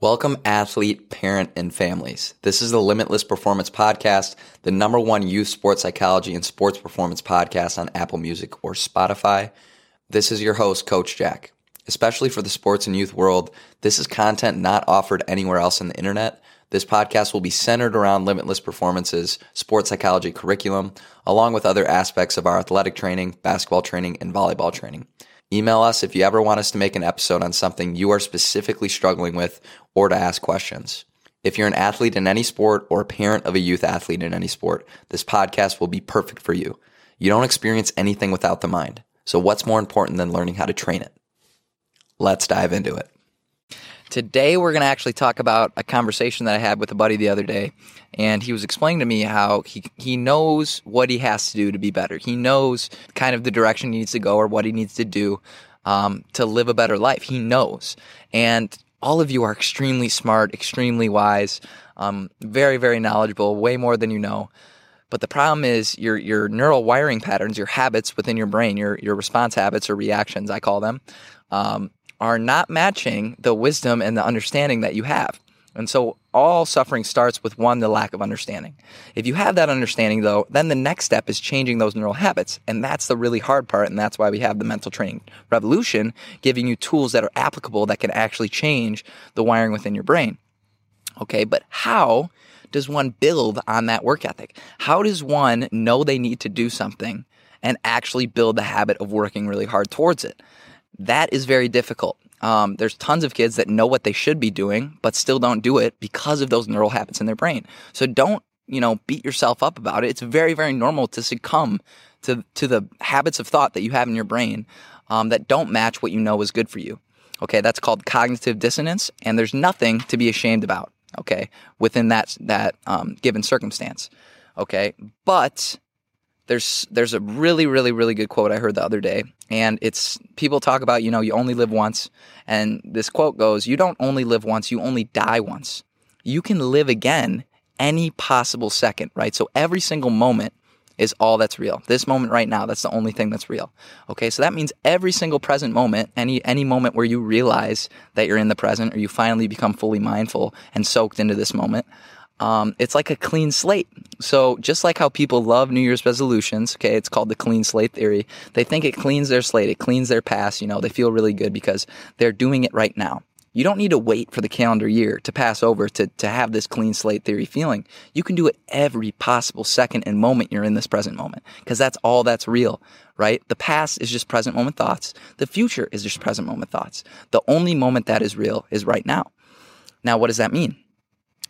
Welcome, athlete, parent, and families. This is the Limitless Performance Podcast, the number one youth sports psychology and sports performance podcast on Apple Music or Spotify. This is your host, Coach Jack. Especially for the sports and youth world, this is content not offered anywhere else on the internet. This podcast will be centered around Limitless Performance's sports psychology curriculum, along with other aspects of our athletic training, basketball training, and volleyball training. Email us if you ever want us to make an episode on something you are specifically struggling with or to ask questions. If you're an athlete in any sport or a parent of a youth athlete in any sport, this podcast will be perfect for you. You don't experience anything without the mind. So, what's more important than learning how to train it? Let's dive into it. Today, we're going to actually talk about a conversation that I had with a buddy the other day. And he was explaining to me how he, he knows what he has to do to be better. He knows kind of the direction he needs to go or what he needs to do um, to live a better life. He knows. And all of you are extremely smart, extremely wise, um, very, very knowledgeable, way more than you know. But the problem is your your neural wiring patterns, your habits within your brain, your your response habits or reactions, I call them, um, are not matching the wisdom and the understanding that you have. And so all suffering starts with one, the lack of understanding. If you have that understanding though, then the next step is changing those neural habits. And that's the really hard part. And that's why we have the mental training revolution, giving you tools that are applicable that can actually change the wiring within your brain. Okay. But how does one build on that work ethic? How does one know they need to do something and actually build the habit of working really hard towards it? That is very difficult. Um, there's tons of kids that know what they should be doing, but still don't do it because of those neural habits in their brain. So don't, you know, beat yourself up about it. It's very, very normal to succumb to, to the habits of thought that you have in your brain um, that don't match what you know is good for you. Okay, that's called cognitive dissonance, and there's nothing to be ashamed about. Okay, within that that um, given circumstance. Okay, but there's there's a really really really good quote I heard the other day, and it's people talk about you know you only live once, and this quote goes, "You don't only live once, you only die once. You can live again any possible second, right? So every single moment is all that's real. This moment right now, that's the only thing that's real. Okay, so that means every single present moment, any any moment where you realize that you're in the present, or you finally become fully mindful and soaked into this moment." Um, it's like a clean slate. So just like how people love New Year's resolutions, okay, it's called the clean slate theory. They think it cleans their slate, it cleans their past. You know, they feel really good because they're doing it right now. You don't need to wait for the calendar year to pass over to, to have this clean slate theory feeling. You can do it every possible second and moment you're in this present moment because that's all that's real, right? The past is just present moment thoughts. The future is just present moment thoughts. The only moment that is real is right now. Now, what does that mean?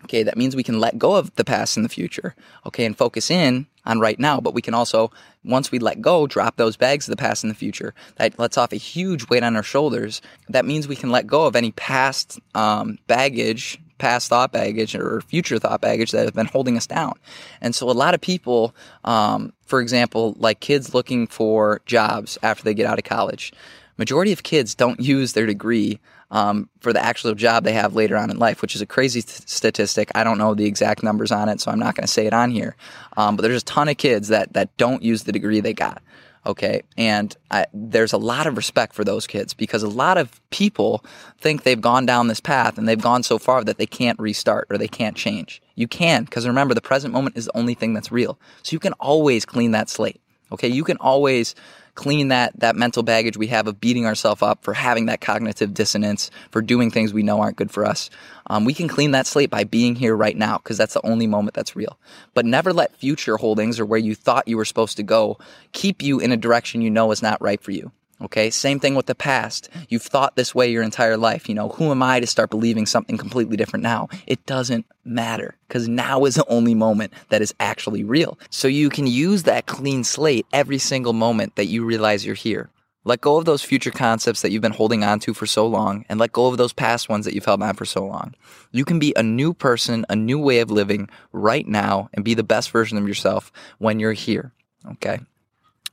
Okay, that means we can let go of the past and the future, okay, and focus in on right now. But we can also, once we let go, drop those bags of the past and the future. That lets off a huge weight on our shoulders. That means we can let go of any past um, baggage, past thought baggage, or future thought baggage that have been holding us down. And so, a lot of people, um, for example, like kids looking for jobs after they get out of college, majority of kids don't use their degree um, for the actual job they have later on in life, which is a crazy statistic. I don't know the exact numbers on it, so I'm not going to say it on here. Um, but there's a ton of kids that that don't use the degree they got. Okay, and I, there's a lot of respect for those kids because a lot of people think they've gone down this path and they've gone so far that they can't restart or they can't change. You can because remember the present moment is the only thing that's real. So you can always clean that slate. Okay, you can always clean that that mental baggage we have of beating ourselves up for having that cognitive dissonance, for doing things we know aren't good for us. Um, we can clean that slate by being here right now because that's the only moment that's real. But never let future holdings or where you thought you were supposed to go keep you in a direction you know is not right for you. Okay, same thing with the past. You've thought this way your entire life. You know, who am I to start believing something completely different now? It doesn't matter because now is the only moment that is actually real. So you can use that clean slate every single moment that you realize you're here. Let go of those future concepts that you've been holding on to for so long and let go of those past ones that you've held on for so long. You can be a new person, a new way of living right now and be the best version of yourself when you're here. Okay.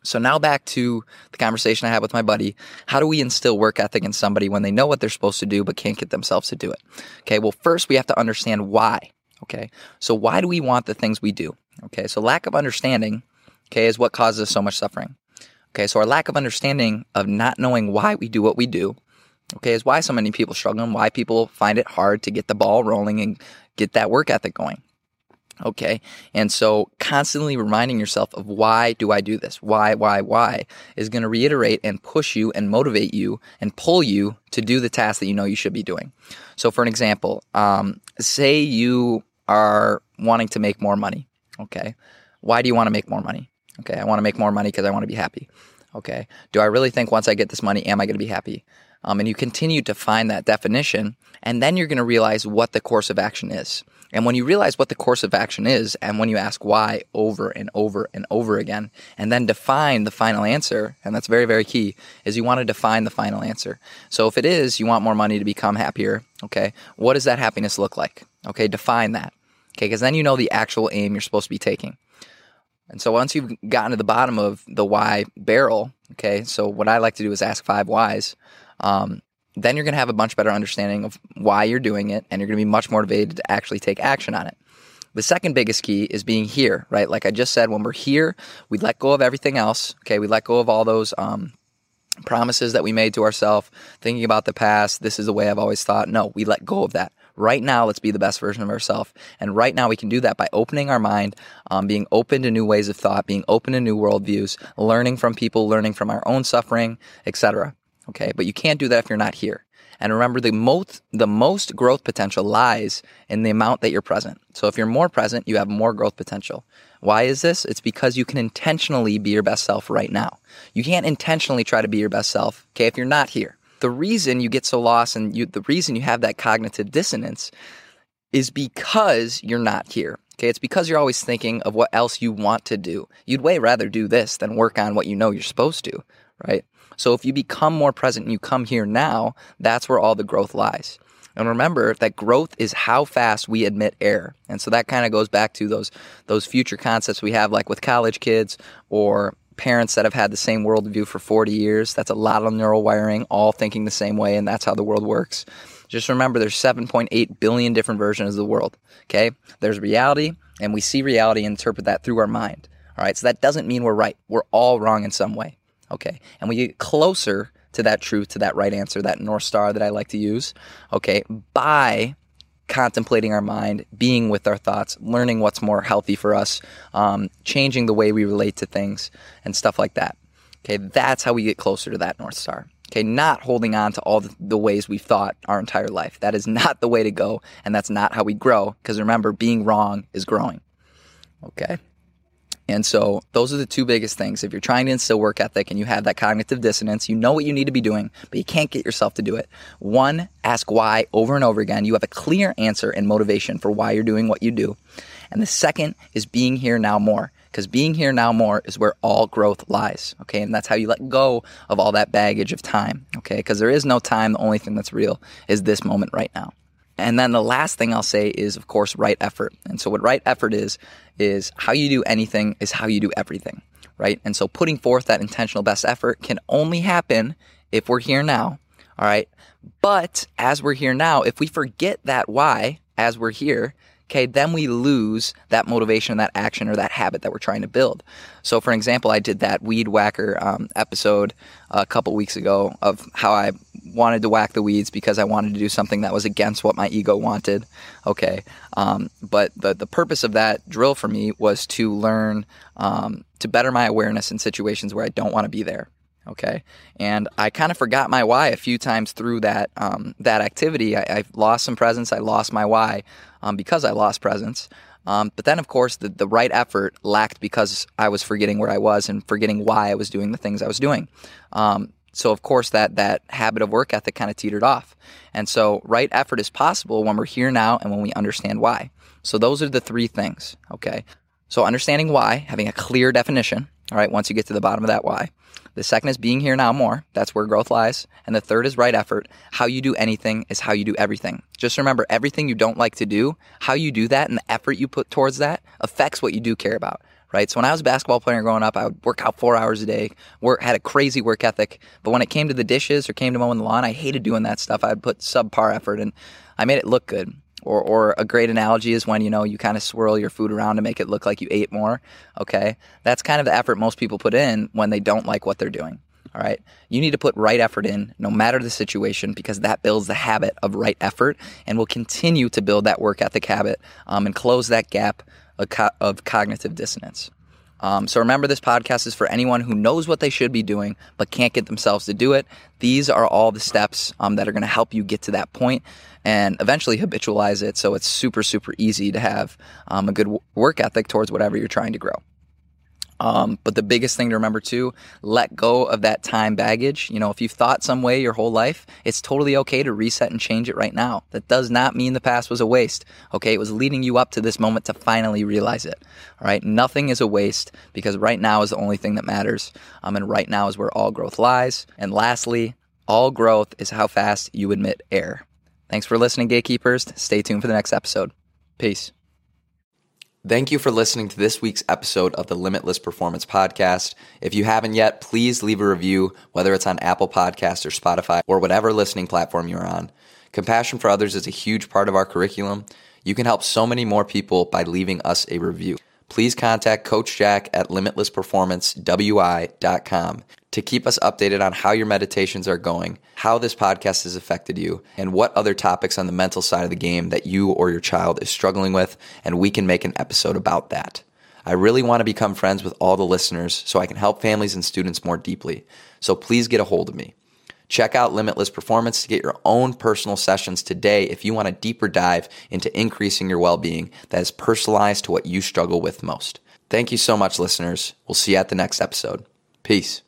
So now back to the conversation I had with my buddy. How do we instill work ethic in somebody when they know what they're supposed to do but can't get themselves to do it? Okay, well, first we have to understand why. Okay, so why do we want the things we do? Okay, so lack of understanding, okay, is what causes so much suffering. Okay, so our lack of understanding of not knowing why we do what we do Okay, is why so many people struggle and why people find it hard to get the ball rolling and get that work ethic going. Okay. And so constantly reminding yourself of why do I do this? Why, why, why is going to reiterate and push you and motivate you and pull you to do the task that you know you should be doing. So for an example, um, say you are wanting to make more money. Okay. Why do you want to make more money? Okay. I want to make more money because I want to be happy. Okay. Do I really think once I get this money, am I going to be happy? Um, and you continue to find that definition, and then you're going to realize what the course of action is. And when you realize what the course of action is, and when you ask why over and over and over again, and then define the final answer, and that's very, very key, is you want to define the final answer. So if it is you want more money to become happier, okay, what does that happiness look like? Okay, define that. Okay, because then you know the actual aim you're supposed to be taking. And so once you've gotten to the bottom of the why barrel, okay, so what I like to do is ask five whys. Um, then you're going to have a much better understanding of why you're doing it and you're going to be much motivated to actually take action on it. The second biggest key is being here, right? Like I just said, when we're here, we let go of everything else. Okay, we let go of all those um, promises that we made to ourselves, thinking about the past. This is the way I've always thought. No, we let go of that. Right now, let's be the best version of ourselves. And right now, we can do that by opening our mind, um, being open to new ways of thought, being open to new worldviews, learning from people, learning from our own suffering, etc. Okay, but you can't do that if you're not here. And remember, the most the most growth potential lies in the amount that you're present. So if you're more present, you have more growth potential. Why is this? It's because you can intentionally be your best self right now. You can't intentionally try to be your best self, okay, if you're not here. The reason you get so lost and you, the reason you have that cognitive dissonance is because you're not here. Okay, it's because you're always thinking of what else you want to do. You'd way rather do this than work on what you know you're supposed to, right? So if you become more present and you come here now, that's where all the growth lies. And remember that growth is how fast we admit error. And so that kind of goes back to those those future concepts we have like with college kids or parents that have had the same worldview for 40 years. That's a lot of neural wiring, all thinking the same way, and that's how the world works. Just remember there's 7.8 billion different versions of the world. Okay? There's reality, and we see reality and interpret that through our mind. All right, so that doesn't mean we're right. We're all wrong in some way. Okay. And we get closer to that truth, to that right answer, that North Star that I like to use, okay, by contemplating our mind, being with our thoughts, learning what's more healthy for us, um, changing the way we relate to things, and stuff like that. Okay, that's how we get closer to that North Star. Okay, not holding on to all the, ways we've thought our entire life. That is not the way to go, and that's not how we grow, because remember, being wrong is growing. Okay. And so those are the two biggest things. If you're trying to instill work ethic and you have that cognitive dissonance, you know what you need to be doing, but you can't get yourself to do it. One, ask why over and over again. You have a clear answer and motivation for why you're doing what you do. And the second is being here now more. Because being here now more is where all growth lies. Okay. And that's how you let go of all that baggage of time. Okay. Because there is no time. The only thing that's real is this moment right now. And then the last thing I'll say is, of course, right effort. And so what right effort is, is how you do anything is how you do everything, right? And so putting forth that intentional best effort can only happen if we're here now, all right? But as we're here now, if we forget that why as we're here, okay, then we lose that motivation, that action, or that habit that we're trying to build. So, for example, I did that weed whacker um, episode a couple weeks ago of how I wanted to whack the weeds because I wanted to do something that was against what my ego wanted. Okay, um, but the the purpose of that drill for me was to learn um, to better my awareness in situations where I don't want to be there. Okay, and I kind of forgot my why a few times through that um, that activity. I, I, lost some presence. I lost my why um, because I lost presence. Um, but then, of course, the, the right effort lacked because I was forgetting where I was and forgetting why I was doing the things I was doing. Um, so of course that that habit of work ethic kind of teetered off. And so right effort is possible when we're here now and when we understand why. So those are the three things, okay? So understanding why, having a clear definition, all right, once you get to the bottom of that why. The second is being here now more. That's where growth lies. And the third is right effort. How you do anything is how you do everything. Just remember everything you don't like to do, how you do that and the effort you put towards that affects what you do care about right? So when I was a basketball player growing up, I would work out four hours a day, work, had a crazy work ethic. But when it came to the dishes or came to mowing the lawn, I hated doing that stuff. I would put subpar effort and I made it look good. Or, or a great analogy is when, you know, you kind of swirl your food around to make it look like you ate more. Okay. That's kind of the effort most people put in when they don't like what they're doing. All right. You need to put right effort in no matter the situation because that builds the habit of right effort and will continue to build that work ethic habit um, and close that gap of, co- of cognitive dissonance. Um, so remember, this podcast is for anyone who knows what they should be doing but can't get themselves to do it. These are all the steps um, that are going to help you get to that point and eventually habitualize it so it's super, super easy to have um, a good work ethic towards whatever you're trying to grow. Um, but the biggest thing to remember too, let go of that time baggage. You know, if you've thought some way your whole life, it's totally okay to reset and change it right now. That does not mean the past was a waste. Okay. It was leading you up to this moment to finally realize it. All right. Nothing is a waste because right now is the only thing that matters. Um, and right now is where all growth lies. And lastly, all growth is how fast you admit error. Thanks for listening, gatekeepers. Stay tuned for the next episode. Peace. Thank you for listening to this week's episode of the Limitless Performance Podcast. If you haven't yet, please leave a review, whether it's on Apple Podcasts or Spotify or whatever listening platform you're on. Compassion for others is a huge part of our curriculum. You can help so many more people by leaving us a review. Please contact Coach Jack at limitlessperformancewi.com to keep us updated on how your meditations are going, how this podcast has affected you, and what other topics on the mental side of the game that you or your child is struggling with, and we can make an episode about that. I really want to become friends with all the listeners so I can help families and students more deeply. So please get a hold of me. Check out Limitless Performance to get your own personal sessions today if you want a deeper dive into increasing your well being that is personalized to what you struggle with most. Thank you so much, listeners. We'll see you at the next episode. Peace.